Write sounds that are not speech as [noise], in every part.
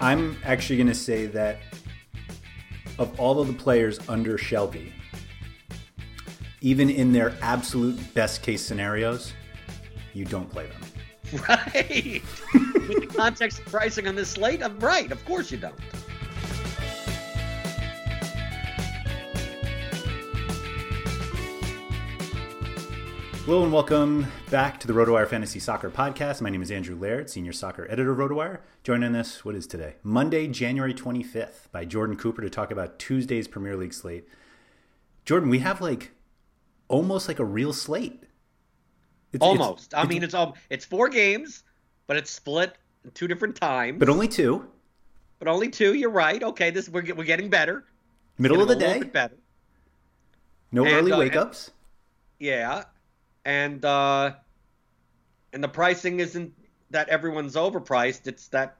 I'm actually going to say that of all of the players under Shelvey, even in their absolute best case scenarios, you don't play them. [laughs] Right. With the context of pricing on this slate, I'm right. Of course you don't. Hello and welcome back to the RotoWire Fantasy Soccer Podcast. My name is Andrew Laird, Senior Soccer Editor of RotoWire. Joining us, what is today? Monday, January 25th, by Jordan Cooper to talk about Tuesday's Premier League slate. Jordan, we have like almost like a real slate. It's, almost. It's, I mean, it's all it's four games, but it's split two different times. But only two. But only two. You're right. Okay, this we're we're getting better. Middle getting of the day. better. No and, early uh, wake ups. Yeah, and uh, and the pricing isn't that everyone's overpriced. It's that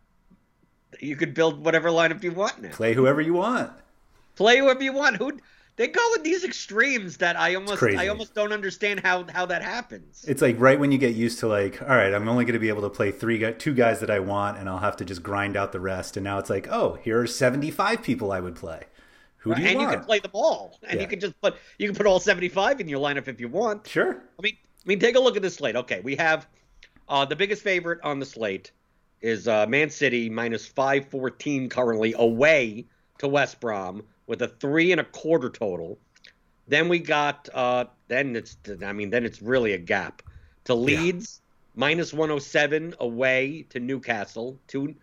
you could build whatever lineup you want now. Play whoever you want. Play whoever you want. Who they go with these extremes that I almost I almost don't understand how how that happens. It's like right when you get used to like, all right, I'm only going to be able to play three two guys that I want, and I'll have to just grind out the rest. And now it's like, oh, here are 75 people I would play. Who do you and want? you can play them all, and yeah. you can just put you can put all 75 in your lineup if you want. Sure. I mean, I mean, take a look at this slate. Okay, we have uh, the biggest favorite on the slate is uh, Man City minus 514 currently away to West Brom with a three and a quarter total. Then we got uh, then it's I mean then it's really a gap to Leeds yeah. minus 107 away to Newcastle two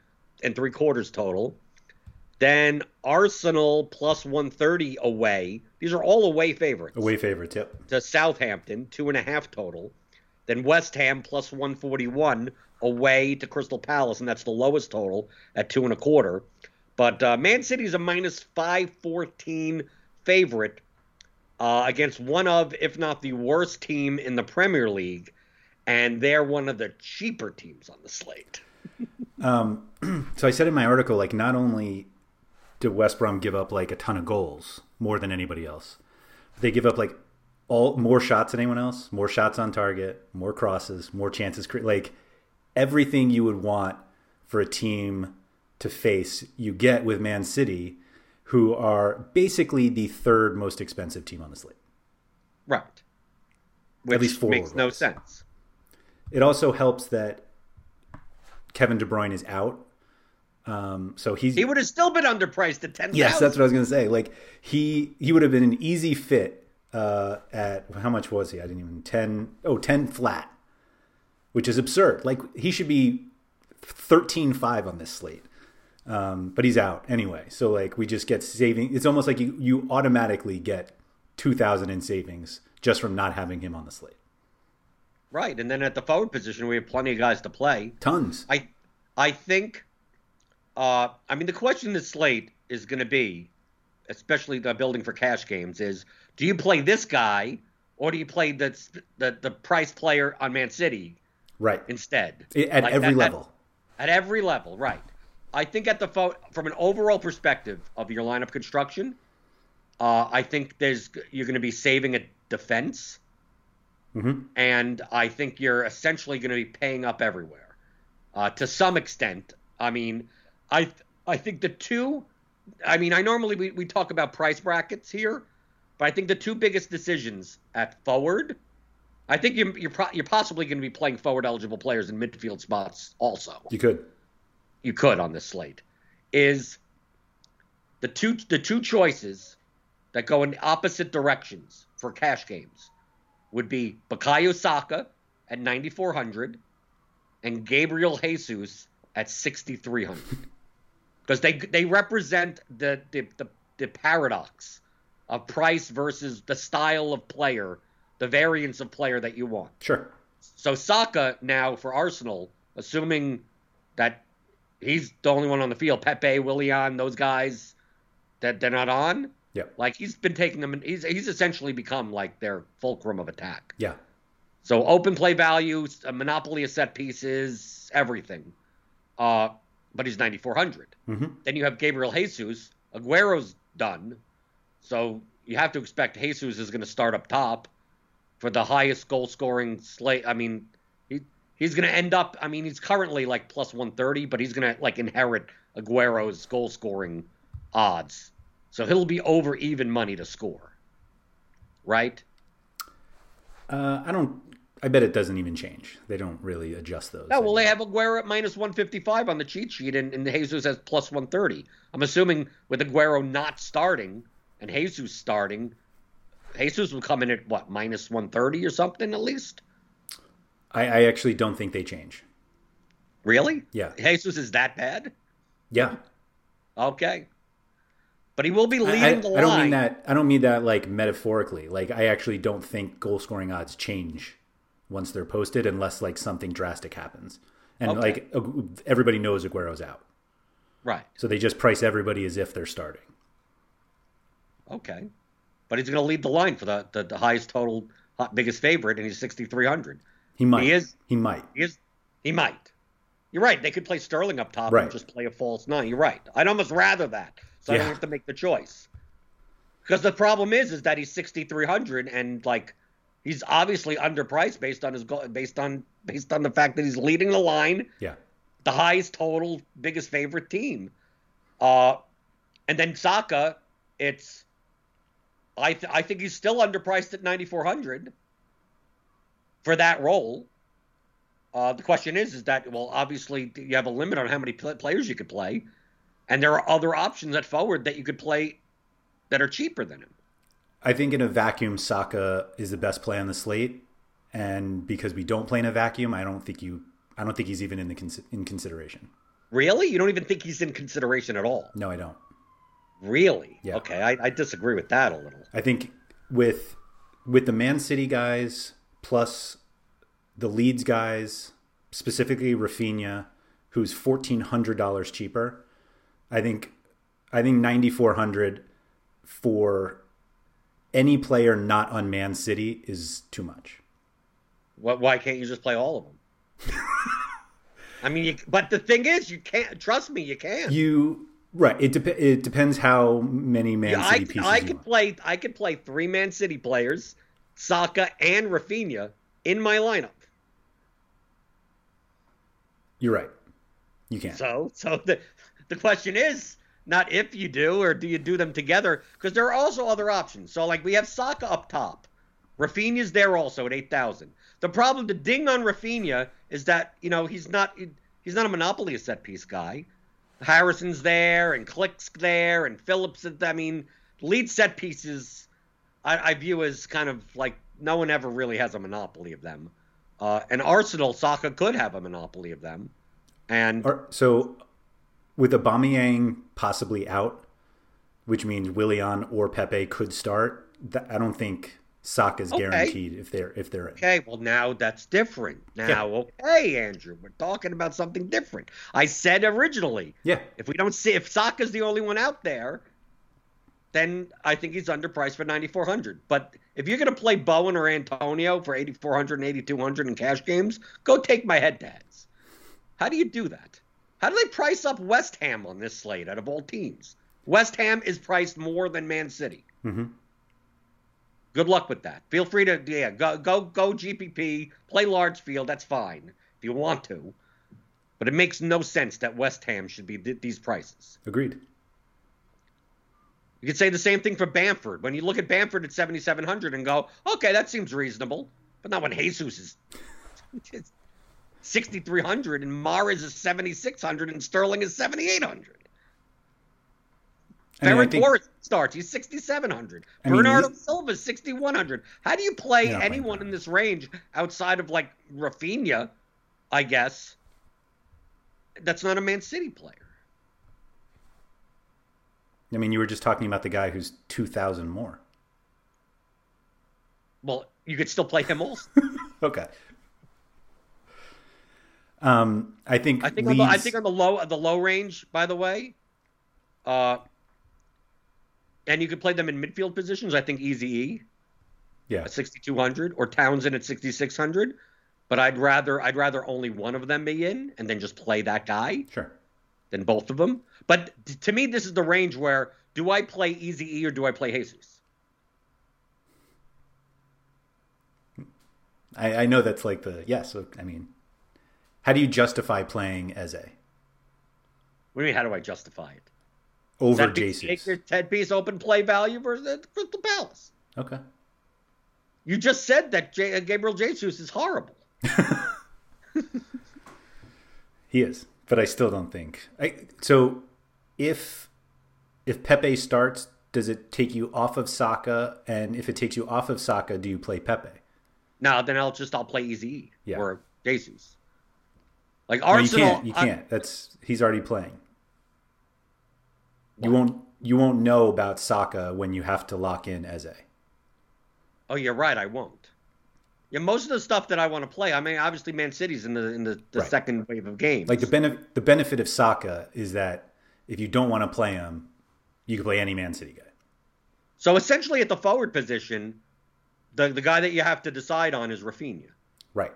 and three quarters total. Then Arsenal plus 130 away. These are all away favorites. Away favorites, yep. To Southampton, two and a half total. Then West Ham plus 141 away to Crystal Palace, and that's the lowest total at two and a quarter. But uh, Man City's a minus 514 favorite uh, against one of, if not the worst team in the Premier League. And they're one of the cheaper teams on the slate. [laughs] um, [clears throat] so I said in my article, like, not only did West Brom give up like a ton of goals, more than anybody else, they give up like all more shots than anyone else, more shots on target, more crosses, more chances. Like everything you would want for a team to face you get with Man City, who are basically the third most expensive team on the slate. Right. Which least forward makes no sense. It also helps that Kevin De Bruyne is out. Um, so he's He would have still been underpriced at ten. Yes, that's what I was going to say. Like he he would have been an easy fit uh, at how much was he? I didn't even 10 oh 10 flat. Which is absurd. Like he should be 13-5 on this slate. Um, but he's out anyway. So like we just get saving it's almost like you you automatically get 2000 in savings just from not having him on the slate. right. And then at the forward position, we have plenty of guys to play. Tons. I, I think. Uh, I mean, the question the slate is going to be, especially the building for cash games, is do you play this guy or do you play the the, the price player on Man City right. instead? At Like, every at- level. At every level, right. I think at the fo- from an overall perspective of your lineup construction, uh, I think there's you're going to be saving a defense, Mhm. and I think you're essentially going to be paying up everywhere, uh, to some extent. I mean, I I think the two, I mean, I normally we, we talk about price brackets here, but I think the two biggest decisions at forward, I think you're you're, pro- you're possibly going to be playing forward eligible players in midfield spots also You could. you could on this slate is the two the two choices that go in opposite directions for cash games would be Bukayo Saka at 9400 and Gabriel Jesus at 6300 because they they represent the the, the the paradox of price versus the style of player the variance of player that you want Sure. so Saka now for Arsenal, assuming that he's the only one on the field, Pepe, Willian, those guys that they're not on, Yeah. like he's been taking them. and He's he's essentially become like their fulcrum of attack. Yeah. So open play value, a monopoly of set pieces, everything. Uh, but he's 9400. Mhm. Then you have Gabriel Jesus. Aguero's done, so you have to expect Jesus is going to start up top for the highest goal scoring slate. I mean, he he's going to end up. I mean, he's currently like plus 130, but he's going to like inherit Aguero's goal scoring odds. So he'll be over even money to score, right? Uh, I don't. I bet it doesn't even change. They don't really adjust those. No, well, they have Aguero at minus 155 on the cheat sheet, and, and Jesus has plus 130. I'm assuming with Aguero not starting and Jesus starting, Jesus will come in at what, minus 130 or something at least? I, I actually don't think they change. Really? Yeah. Jesus is that bad? Yeah. Okay. But he will be leading I, the I don't mean that. I don't mean that like metaphorically. Like I actually don't think goal scoring odds change once they're posted, unless like something drastic happens. And Okay. like everybody knows Aguero's out, Right. so they just price everybody as if they're starting. Okay. But he's going to lead the line for the, the, the highest total, biggest favorite, and he's 6,300. He might. He is- He might. He is. He might. You're right. They could play Sterling up top Right. and just play a false nine. You're right. I'd almost rather that, so I don't have to make the choice. Because the problem is, is that he's 6,300 and like he's obviously underpriced based on his goal, based on based on the fact that he's leading the line, Yeah. the highest total, biggest favorite team. Uh, and then Saka, it's I th- I think he's still underpriced at 9,400 for that role. Uh, the question is, is that well, obviously you have a limit on how many pl- players you could play, and there are other options at forward that you could play that are cheaper than him. I think in a vacuum, Saka is the best play on the slate, and because we don't play in a vacuum, I don't think you. I don't think he's even in the cons- in consideration. Really, you don't even think he's in consideration at all? No, I don't. Really? Yeah. Okay, I, I disagree with that a little. I think with with the Man City guys plus the Leeds guys, specifically Raphinha, who's fourteen hundred dollars cheaper. I think I think ninety four hundred for any player not on Man City is too much. What, why can't you just play all of them? [laughs] I mean, you, but the thing is, you can't. Trust me, you can. You right. It dep- it depends how many Man Yeah, City I, pieces I could play. I could play three Man City players, Saka and Raphinha, in my lineup. You're right. You can. So, so the the question is, not if you do, or do you do them together? Because there are also other options. So like we have Saka up top, Raphinha's there also at eight thousand. The problem, the ding on Raphinha is that you know he's not he's not a monopoly a set piece guy. Harrison's there and Klich's there and Phillips. I mean, lead set pieces I, I view as kind of like no one ever really has a monopoly of them. Uh, and Arsenal, Saka could have a monopoly of them. And so, with Aubameyang possibly out, which means Willian or Pepe could start, I don't think Saka's okay. guaranteed if they're if they're okay. Well, now that's different. Now, yeah. okay, Andrew, we're talking about something different. I said originally, yeah. If we don't see if Saka's the only one out there, then I think he's underpriced for 9400. But if you're going to play Bowen or Antonio for 8400 and 8200 in cash games, go take my head to heads. How do you do that? How do they price up West Ham on this slate out of all teams? West Ham is priced more than Man City. Mm-hmm. Good luck with that. Feel free to yeah go go go GPP play large field. That's fine if you want to, but it makes no sense that West Ham should be th- these prices. Agreed. You could say the same thing for Bamford. When you look at Bamford at 7,700 and go, okay, that seems reasonable. But not when Jesus is [laughs] 6,300 and Mahrez is 7,600 and Sterling is 7,800. Ferran think, starts. He's 6,700. I mean, Bernardo Silva is 6,100. How do you play anyone in this range outside of like Raphinha, I guess, that's not a Man City player? I mean, you were just talking about the guy who's 2,000 more. Well, you could still play him also. [laughs] okay. Um, I think I think on the, I think on the low the low range, by the way, uh, and you could play them in midfield positions. I think Easy E, yeah, 6200 or Townsend at 6600. But I'd rather I'd rather only one of them be in and then just play that guy. Sure. Than both of them. But to me, this is the range where do I play Easy E or do I play Jesus? I, I know that's like the yes. I mean, how do you justify playing Eze? What do you mean? How do I justify it? Over Jesus. Take your ten piece open play value versus Crystal Palace. Okay. You just said that J- uh, Gabriel Jesus is horrible. [laughs] he is, but I still don't think. I, so if if Pepe starts, does it take you off of Saka? And if it takes you off of Saka, do you play Pepe? No, then I'll just I'll play Easy yeah. or Jesus. Like Arsenal, no, you can't. You can't. I, That's he's already playing. You won't. You won't know about Saka when you have to lock in Eze. Oh, you're right. I won't. Yeah, most of the stuff that I want to play. I mean, obviously, Man City's in the in the, the right. second wave of games. Like the benefit the benefit of Saka is that if you don't want to play him, you can play any Man City guy. So essentially, at the forward position, the the guy that you have to decide on is Raphinha. Right.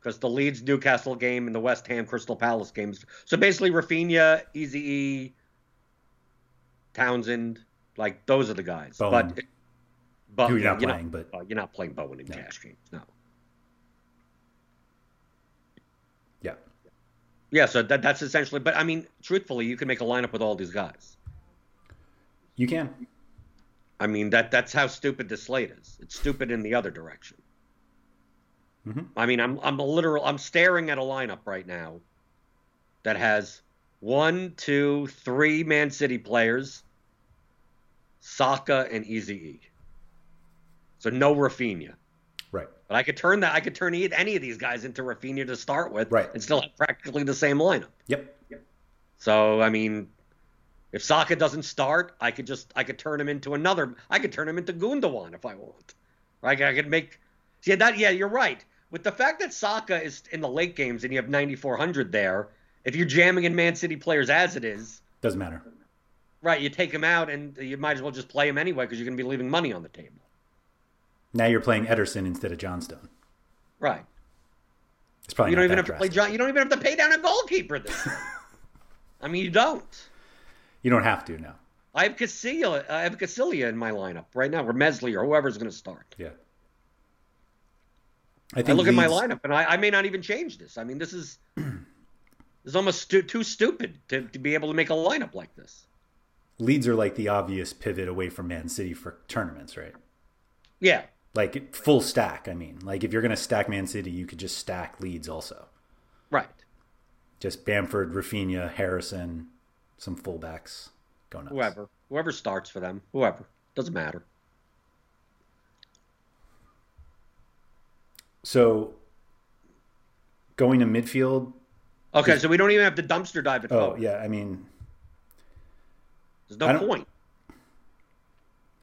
Because the Leeds Newcastle game and the West Ham Crystal Palace games. So basically, Raphinha, Easy E, Townsend, like those are the guys. Bowen. But but you're not playing, but oh, you're not playing Bowen in no. cash games. No. Yeah. Yeah, so that, that's essentially. But I mean, truthfully, you can make a lineup with all these guys. You can. I mean that that's how stupid this slate is. It's stupid in the other direction. Mm-hmm. I mean, I'm I'm a literal. I'm staring at a lineup right now that has one, two, three Man City players, Saka and Easy So no Raphinha. Right. But I could turn that. I could turn any of these guys into Raphinha to start with, right. and still have practically the same lineup. Yep. yep. So I mean, if Saka doesn't start, I could just I could turn him into another. I could turn him into Gundogan if I want. Right? I could make. See that? Yeah, you're right. With the fact that Saka is in the late games and you have 9400 there, if you're jamming in Man City players as it is, doesn't matter. Right, you take him out and you might as well just play him anyway because you're going to be leaving money on the table. Now you're playing Ederson instead of Johnstone. Right. It's probably you don't even have drastic. to play John. You don't even have to pay down a goalkeeper. This. [laughs] I mean, you don't. You don't have to now. I have Casilla. I have Casilla in my lineup right now, or Meslier, or whoever's going to start. Yeah. I, I look at my lineup, and I, I, may not even change this. I mean, this is [clears throat] this is almost stu- too stupid to, to be able to make a lineup like this. Leeds are like the obvious pivot away from Man City for tournaments, right? Yeah, Like full stack. I mean, like if you're going to stack Man City, you could just stack Leeds also. right. Just Bamford, Raphinha, Harrison, some fullbacks. Go nuts. Whoever, whoever starts for them, whoever doesn't matter. So going to midfield. Okay, so we don't even have to dumpster dive at Oh forward. yeah, I mean, There's I no don't- point.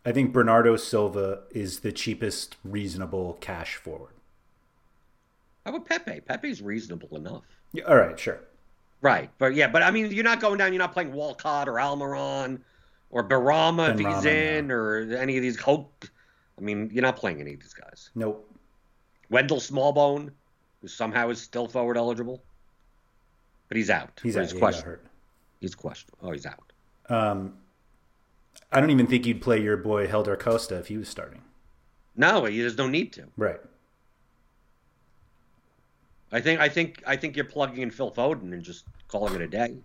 I think Bernardo Silva is the cheapest reasonable cash forward. How about Pepe? Pepe's reasonable enough. Yeah, all right, sure. Right, but yeah, but I mean, you're not going down. You're not playing Walcott or Almiron or Benrahma if he's in, or any of these Hope. I mean, you're not playing any of these guys. Nope. Wendell Smallbone, who somehow is still forward eligible, but he's out. He's out. He's hurt. He's questionable. Oh, he's out. Um, I don't even think you'd play your boy Helder Costa if he was starting. No, there's no need to. Right. I think I think I think you're plugging in Phil Foden and just calling it a day.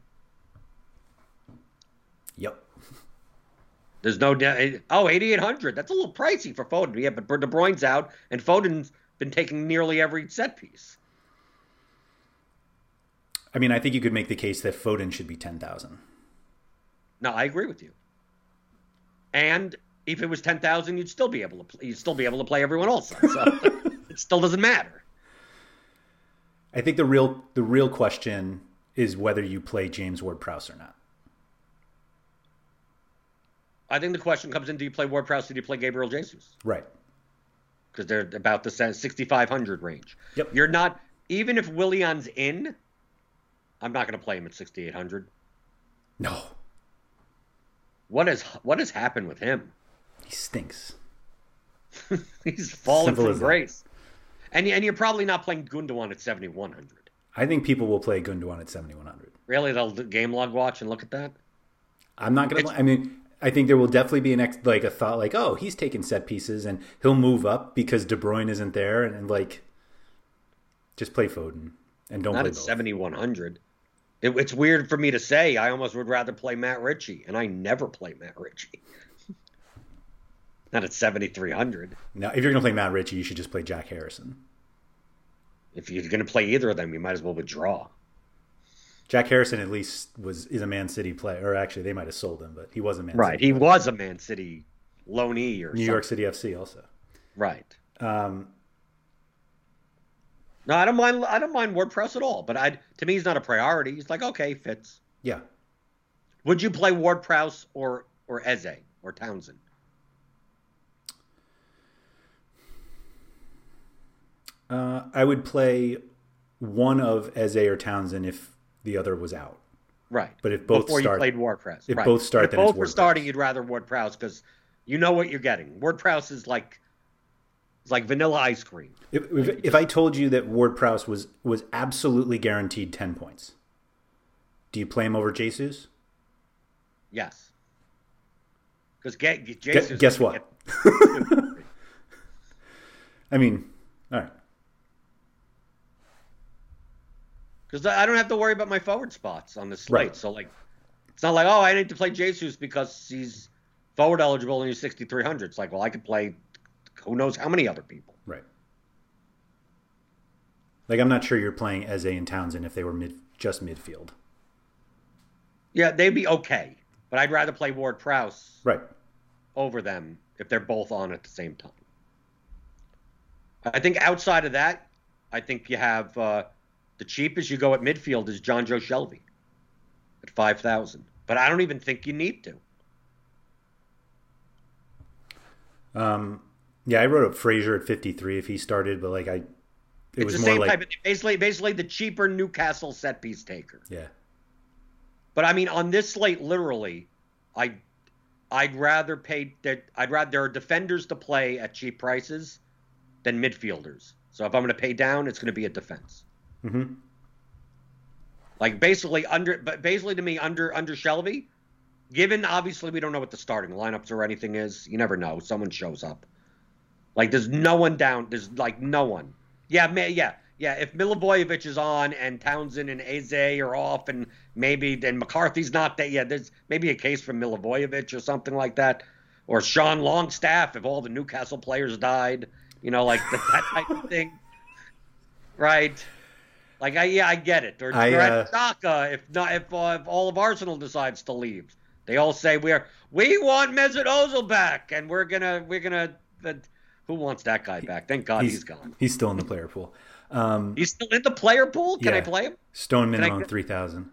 Yep. There's no de- oh 8800. That's a little pricey for Foden. Yeah, but De Bruyne's out and Foden's been taking nearly every set piece. I mean, I think you could make the case that Foden should be ten thousand. No, I agree with you. And if it was 10,000, you'd still be able to play, you'd still be able to play everyone else. So [laughs] it still doesn't matter. I think the real the real question is whether you play James Ward Prowse or not. I think the question comes in: Do you play Ward Prowse? Or do you play Gabriel Jesus? Right. Because they're about the 6,500 range. Yep. You're not even if Willian's in. I'm not going to play him at 6,800. No, What has what has happened with him? he stinks. [laughs] He's fallen Simple from that. grace. And and you're probably not playing Gundogan at 7,100. I think people will play Gundogan at seventy one hundred. Really, they'll game log watch and look at that. I'm not gonna. It's- I mean, I think there will definitely be an ex, like a thought like, oh, he's taking set pieces and he'll move up because De Bruyne isn't there, and, and like, just play Foden and don't not at 7100 it, it's weird for me to say i almost would rather play matt ritchie and i never play matt ritchie. Not at 7300 Now, if you're gonna play Matt Ritchie, you should just play Jack Harrison. if you're going to play either of them you might as well withdraw Jack Harrison at least was is a Man City player, or actually they might have sold him, but he was a Man City. right City. he was a man city loanee or New something. York City FC also. right Um, no i don't mind i don't mind ward-prowse at all but i to me he's not a priority he's like okay fits yeah, would you play ward-prowse or or eze or townsend uh, I would play one of Eze or Townsend if the other was out. Right. But if both before start- you played Prowse, if right. both start, If then it's both were starting, you'd rather Ward Prowse because you know what you're getting. Ward Prowse is like it's like vanilla ice cream. If, if, if I told you that Ward Prowse was was absolutely guaranteed ten points, do you play him over Jesus? Yes. Because Guess, guess what? [laughs] I mean, all right. Because I don't have to worry about my forward spots on the slate. Right. So like, it's not like oh I need to play Jesus because he's forward eligible and he's 6300. It's like well I could play who knows how many other people. Right. Like I'm not sure you're playing Eze and Townsend if they were mid just midfield. Yeah, they'd be okay, but I'd rather play Ward Prowse Right. over them if they're both on at the same time. I think outside of that, I think you have uh, the cheapest you go at midfield is Jonjo Shelvey at five thousand. But I don't even think you need to. Um yeah, I wrote up Fraser at 53 if he started, but like I it it's was the more same like type of basically basically the cheaper Newcastle set piece taker. yeah. But I mean on this slate, literally, I I'd rather pay that I'd rather there are defenders to play at cheap prices than midfielders. So if I'm going to pay down, it's going to be a defense. Mhm. Like basically under, but basically to me under under Shelvey, given obviously we don't know what the starting lineups or anything is. You never know. Someone shows up. Like there's no one down. There's like no one. Yeah, man. Yeah, yeah, if Milivojevic is on and Townsend and Eze are off, and maybe then McCarthy's not there, yeah, there's maybe a case for Milivojevic or something like that, or Sean Longstaff if all the Newcastle players died, you know, like that, that type of thing, [laughs] right? Like, I yeah, I get it. Or, I, uh, Daka if not if, uh, if all of Arsenal decides to leave, they all say we're we want Mesut Ozil back, and we're gonna we're gonna. Uh, who wants that guy back? Thank God he's, he's gone. He's still in the player pool. Um, He's still in the player pool. Can yeah. I play him? Stone minimum three thousand,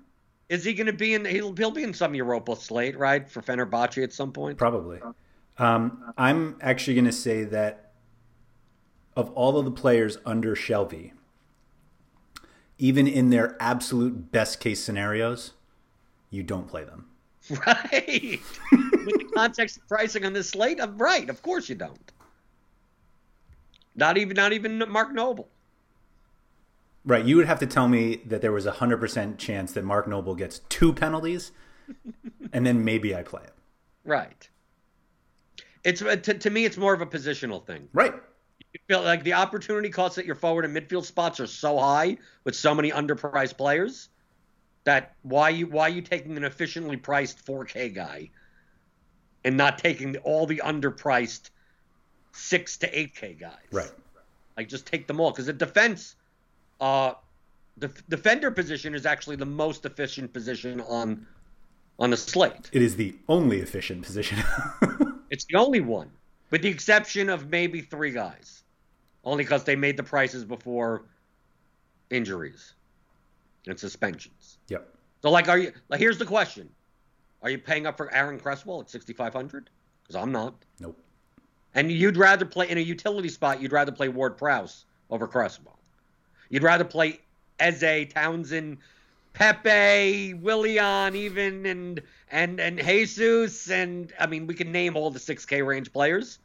Is he going to be in? He'll he'll be in some Europa slate, right, for Fenerbahce at some point. probably. Um, I'm actually going to say that of all of the players under Shelvey, even in their absolute best case scenarios, you don't play them. [laughs] Right. With the context of pricing on this slate, I'm right. Of course you don't. Not even not even Mark Noble. Right. You would have to tell me that there was a hundred percent chance that Mark Noble gets two penalties, [laughs] and then maybe I play it. Right. It's uh, to, to me, it's more of a positional thing. Right. You feel like the opportunity costs at your forward and midfield spots are so high with so many underpriced players that why you why you taking an efficiently priced 4K guy and not taking all the underpriced six to 8K guys? Right. Like just take them all because the defense, uh, the defender position is actually the most efficient position on on the slate. It is the only efficient position. [laughs] It's the only one, with the exception of maybe three guys, only because they made the prices before injuries and suspensions. yep. So, like, are you? Like, here's the question: Are you paying up for Aaron Cresswell at 6,500? Because I'm not. Nope. And you'd rather play in a utility spot. You'd rather play Ward Prowse over Cresswell. You'd rather play Eze, Townsend, Pepe, Willian, even and and and Jesus, and I mean we can name all the 6K range players.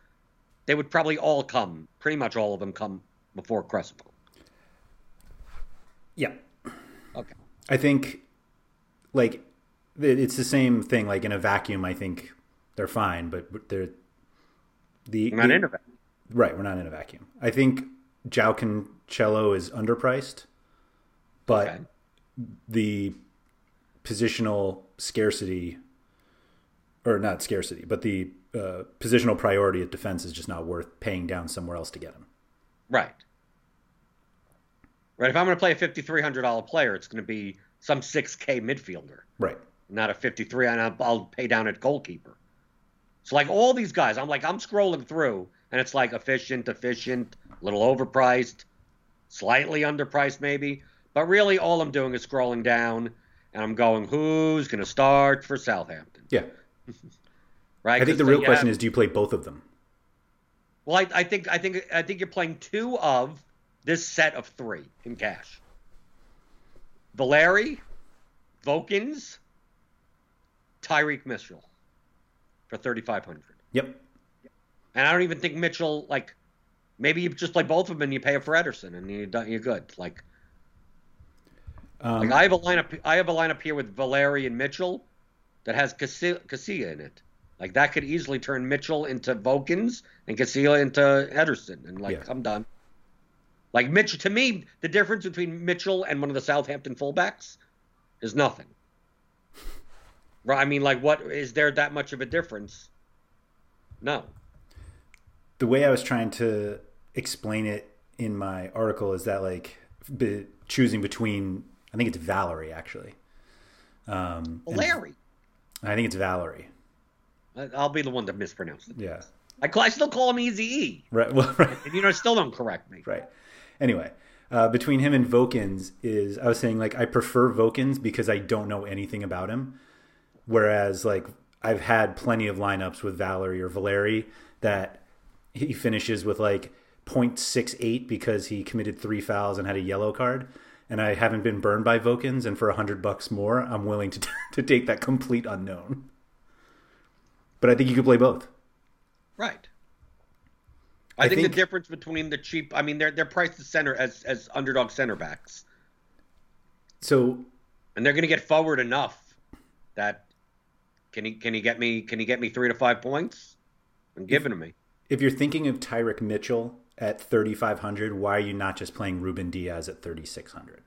They would probably all come, pretty much all of them come before Crespo. Yeah. Okay. I think, like, it's the same thing. Like in a vacuum, I think they're fine, but they're the I'm not the- into that. Right, we're not in a vacuum. I think João Cancelo is underpriced, but Okay. The positional scarcity, or not scarcity, but the uh, positional priority at defense is just not worth paying down somewhere else to get him. Right. Right. If I'm going to play a $5,300 player, it's going to be some 6K midfielder. Right. not a 53 and I'll, I'll pay down at goalkeeper so like all these guys i'm like i'm scrolling through and it's like efficient efficient a little overpriced slightly underpriced maybe but really all i'm doing is scrolling down and i'm going who's going to start for southampton Yeah. [laughs] right I think the real question is, do you play both of them? well I, I think i think i think you're playing two of this set of three in cash valeri vokins tyrick mitchell for 3500 Yep. And I don't even think Mitchell like maybe you just play both of them and you pay up for Ederson and you're done, you're good. Like, Um, like I have a lineup I have a lineup here with Valeri and Mitchell that has Casi- Casilla in it. Like that could easily turn Mitchell into Vokins and Casilla into Ederson and like Yeah. I'm done. Like Mitchell to me the difference between Mitchell and one of the Southampton fullbacks is nothing. Right? I mean like what is there that much of a difference? No. the way I was trying to explain it in my article is that like be, choosing between I think it's Valerie actually. Um, Larry. I think it's Valerie. I- I'll be the one to mispronounce it. Yeah. I, call, I still call him Easy E, Right. Well, [laughs] right. and you know, still don't correct me. Right. Anyway, uh, between him and Vokins is I was saying like I prefer Vokins because I don't know anything about him, whereas like I've had plenty of lineups with Valerie or Valeri that he finishes with like 0.68 because he committed three fouls and had a yellow card. And I haven't been burned by Vokins, and for a hundred bucks more, I'm willing to [laughs] to take that complete unknown. But I think you could play both. Right. I, I think, think- the difference between the cheap, I mean, they're they're priced as center as as underdog center backs, So and they're going to get forward enough that can he can he get me can he get me three to five points? I'm giving to me. if you're thinking of Tyrick Mitchell at 3,500, why are you not just playing Ruben Dias at 3,600?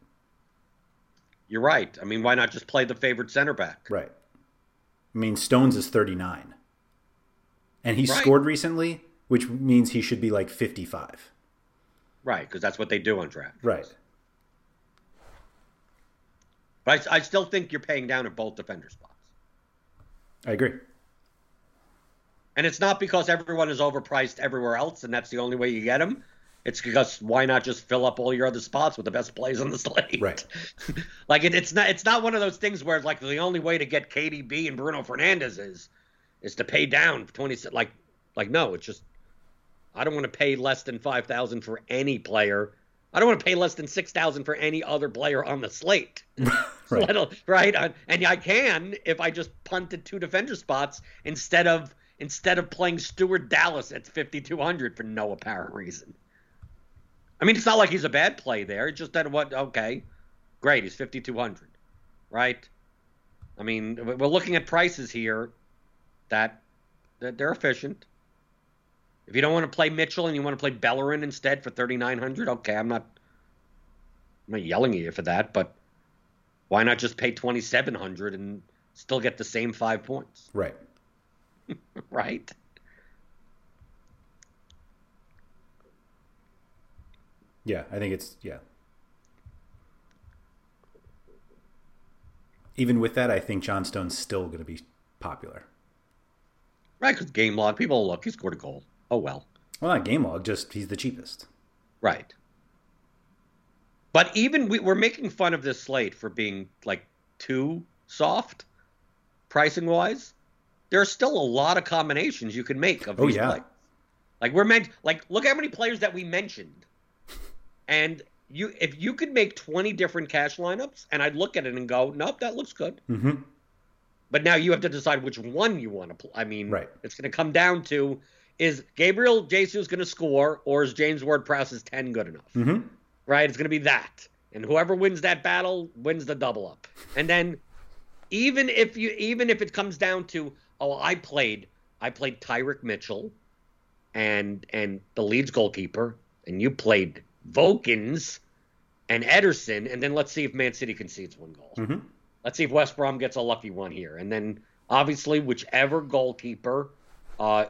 You're right. I mean, why not just play the favorite center back? Right. I mean, Stones is 39. And he Right. scored recently, which means he should be like 55. Right, because that's what they do on draft. Right. But I, I still think you're paying down at both defender spots. I agree. And it's not because everyone is overpriced everywhere else and that's the only way you get them. It's because why not just fill up all your other spots with the best plays on the slate? Right. [laughs] like it, it's not it's not one of those things where like the only way to get KDB and Bruno Fernandes is is to pay down twenty like like no, it's just I don't want to pay less than five thousand for any player. I don't want to pay less than six thousand for any other player on the slate. [laughs] Right. Al- right? Uh, And I can if I just punted two defender spots instead of instead of playing Stuart Dallas at 5200 for no apparent reason. I mean, it's not like he's a bad play there. It's just that what okay, great, he's 5200, right? I mean, we- we're looking at prices here that that they're efficient. If you don't want to play Mitchell and you want to play Bellerin instead for 3900, okay, I'm not I'm not yelling at you for that, but why not just pay 2700 and still get the same 5 points, Right. [laughs] right? Yeah, I think it's yeah. Even with that, I think John Stone's still going to be popular. Right, because game log, people look, he scored a goal. Oh well. Well, not game log, just he's the cheapest. Right. But even we, we're making fun of this slate for being like too soft, pricing wise. There are still a lot of combinations you can make of Oh, these yeah. Like we're meant like look how many players that we mentioned. And you if you could make 20 different cash lineups and I'd look at it and go, "Nope, that looks good." Mm-hmm. But now you have to decide which one you want to play. I mean, Right. it's going to come down to is Gabriel Jesus going to score or is James Ward-Prowse's 10 good enough? Mm-hmm. right? It's going to be that, and whoever wins that battle wins the double up. And then, even if you, even if it comes down to, oh, I played, I played Tyrick Mitchell, and and the Leeds goalkeeper, and you played Vokins and Ederson, and then let's see if Man City concedes one goal. Mm-hmm. Let's see if West Brom gets a lucky one here, and then obviously whichever goalkeeper, uh,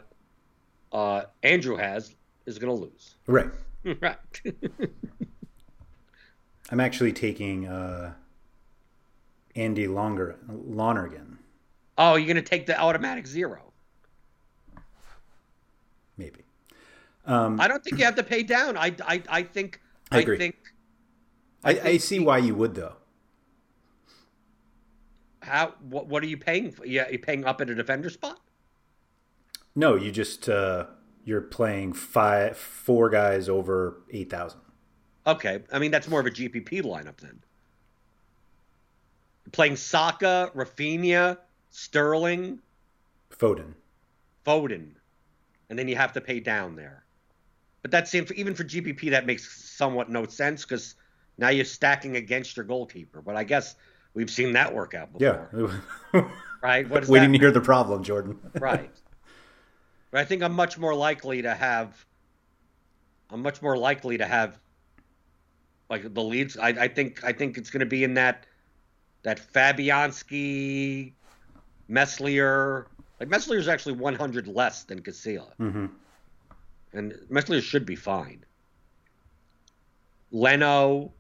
uh, Andrew has is going to lose. Right. [laughs] right. I'm actually taking uh, Andy Longer Lonergan, Oh, you're going to take the automatic zero. maybe. Um, I don't think you have to pay down. I, I, I think. I agree. think I, I see why you would though. how. What, what are you paying for? Yeah, you're paying up at a defender spot. No, you just uh, you're playing five four guys over eight thousand. Okay, I mean that's more of a GPP lineup then. You're playing Saka, Raphinha, Sterling, Foden. Foden, and then you have to pay down there. But that that's even for GPP that makes somewhat no sense because now you're stacking against your goalkeeper. But I guess we've seen that work out before, Yeah. [laughs] right? What is Waiting that? to hear the problem, Jordan. right. [laughs] But I think I'm much more likely to have. I'm much more likely to have. Like the leads, I, I think I think it's going to be in that that Fabianski, Meslier. Like Meslier is actually 100 less than Casilla, hmm and Meslier should be fine. Leno,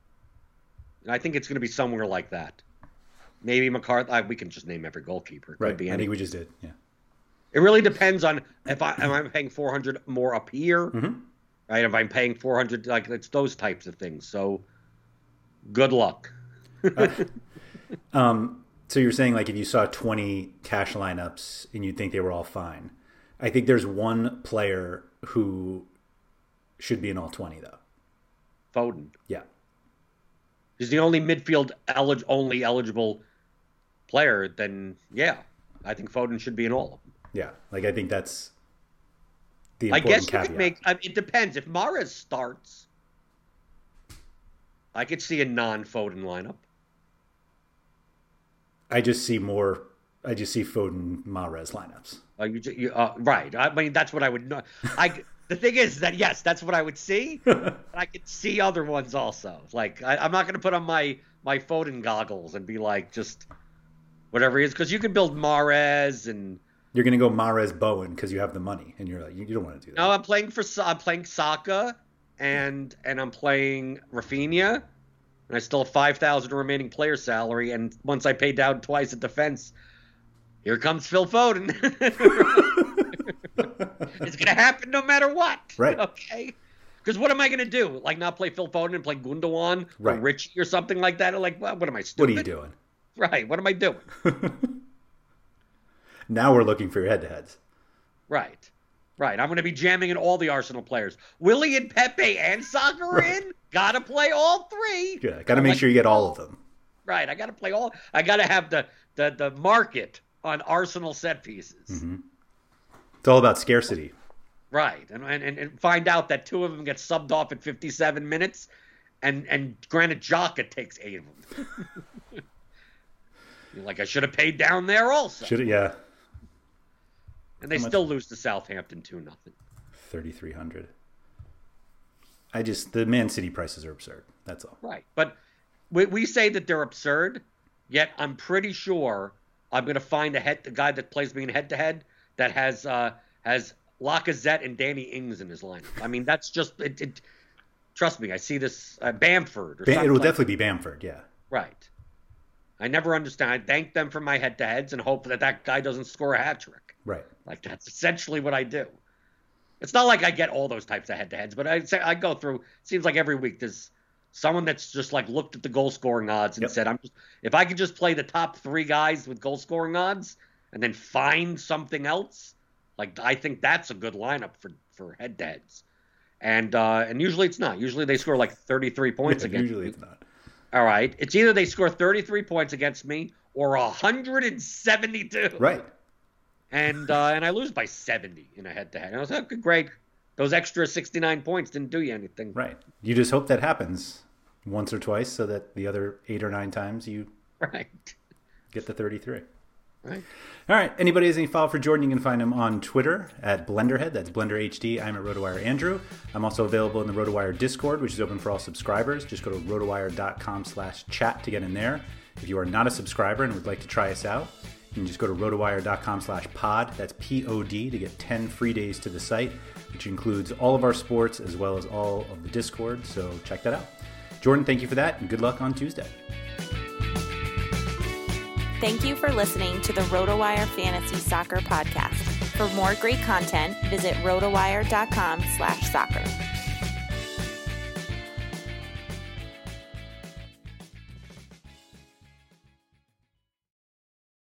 I think it's going to be somewhere like that. Maybe McCarthy. uh, We can just name every goalkeeper. It Right. be I think we just did. Yeah. it really depends on if I am I paying 400 more up here, Mhm. right? If I'm paying 400, like it's those types of things. So, good luck. [laughs] Um, so you're saying like if you saw 20 cash lineups and you'd think they were all fine. I think there's one player who should be in all 20 though. Foden Yeah. He's the only midfield elig- only eligible player. Then yeah, I think Foden should be in all of them. Yeah. Like I think that's the I guess you caveat. could make. I mean, it depends. If Mahrez starts, I could see a non-Foden lineup. I just see more I just see Foden Mahrez lineups. Uh, you, you, uh, right. I mean, that's what I would know. I, the thing is that yes, that's what I would see. [laughs] I could see other ones also. Like I, am not going to put on my my Foden goggles and be like just whatever he is because you can build Mahrez and you're going to go Mahrez Bowen because you have the money and you're like you, you don't want to do that. No, I'm playing for I'm playing Saka and and I'm playing Raphinha and I still have five thousand remaining player salary and once I pay down twice at defense, here comes Phil Foden. [laughs] it's going to happen no matter what. Right. Okay. Because what am I going to do? Like not play Phil Foden and play Gundogan right. or Richie or something like that? Or like, well, what am I stupid? What are you doing? Right. What am I doing? [laughs] now we're looking for your head-to-heads. Right. Right. I'm going to be jamming in all the Arsenal players. Willian and Pepe and Saka right. in. Got to play all three. Yeah. Got to make like, sure you get all of them. Right. I got to play all. I got to have the the the market on Arsenal set pieces. Mm-hmm. It's all about scarcity. Right, and, and and find out that two of them get subbed off at 57 minutes, and and Granit Xhaka takes eight of them. [laughs] Like I should have paid down there also. Should have, yeah. And they still lose to Southampton two nothing. Thirty three hundred. I just the Man City prices are absurd. That's all. Right, but we we say that they're absurd, yet I'm pretty sure I'm going to find a head the guy that plays me in head to head that has uh, has Lacazette and Danny Ings in his lineup. I mean, that's just it. it trust me, I see this uh, Bamford. Bam- it will like definitely that. be Bamford. Yeah. Right. I never understand. I thank them for my head to heads and hope that that guy doesn't score a hat trick. Right. Like that's essentially what I do. It's not like I get all those types of head to heads, but I say I go through. Seems like every week there's someone that's just like looked at the goal scoring odds and yep. said, "I'm just if I could just play the top three guys with goal scoring odds and then find something else, like I think that's a good lineup for for head to heads." And uh, and usually it's not. Usually they score like 33 points yeah, against. Usually me. it's not. All right, it's either they score 33 points against me or 172. Right. And uh, and I lose by 70 in a head to head. I was like, great. Those extra 69 points didn't do you anything. Right. You just hope that happens once or twice so that the other eight or nine times you [laughs] right get the 33 right all right anybody has any follow for jordan you can find him on twitter at blenderhead that's blender hd i'm at rotowire andrew i'm also available in the rotowire discord which is open for all subscribers just go to rotowire.com slash chat to get in there if you are not a subscriber and would like to try us out can just go to rotowire.com slash pod that's p-o-d to get 10 free days to the site which includes all of our sports as well as all of the discord so check that out Jordan, thank you for that, and good luck on Tuesday. Thank you for listening to the RotoWire Fantasy Soccer Podcast. For more great content, visit rotowire.com slash soccer.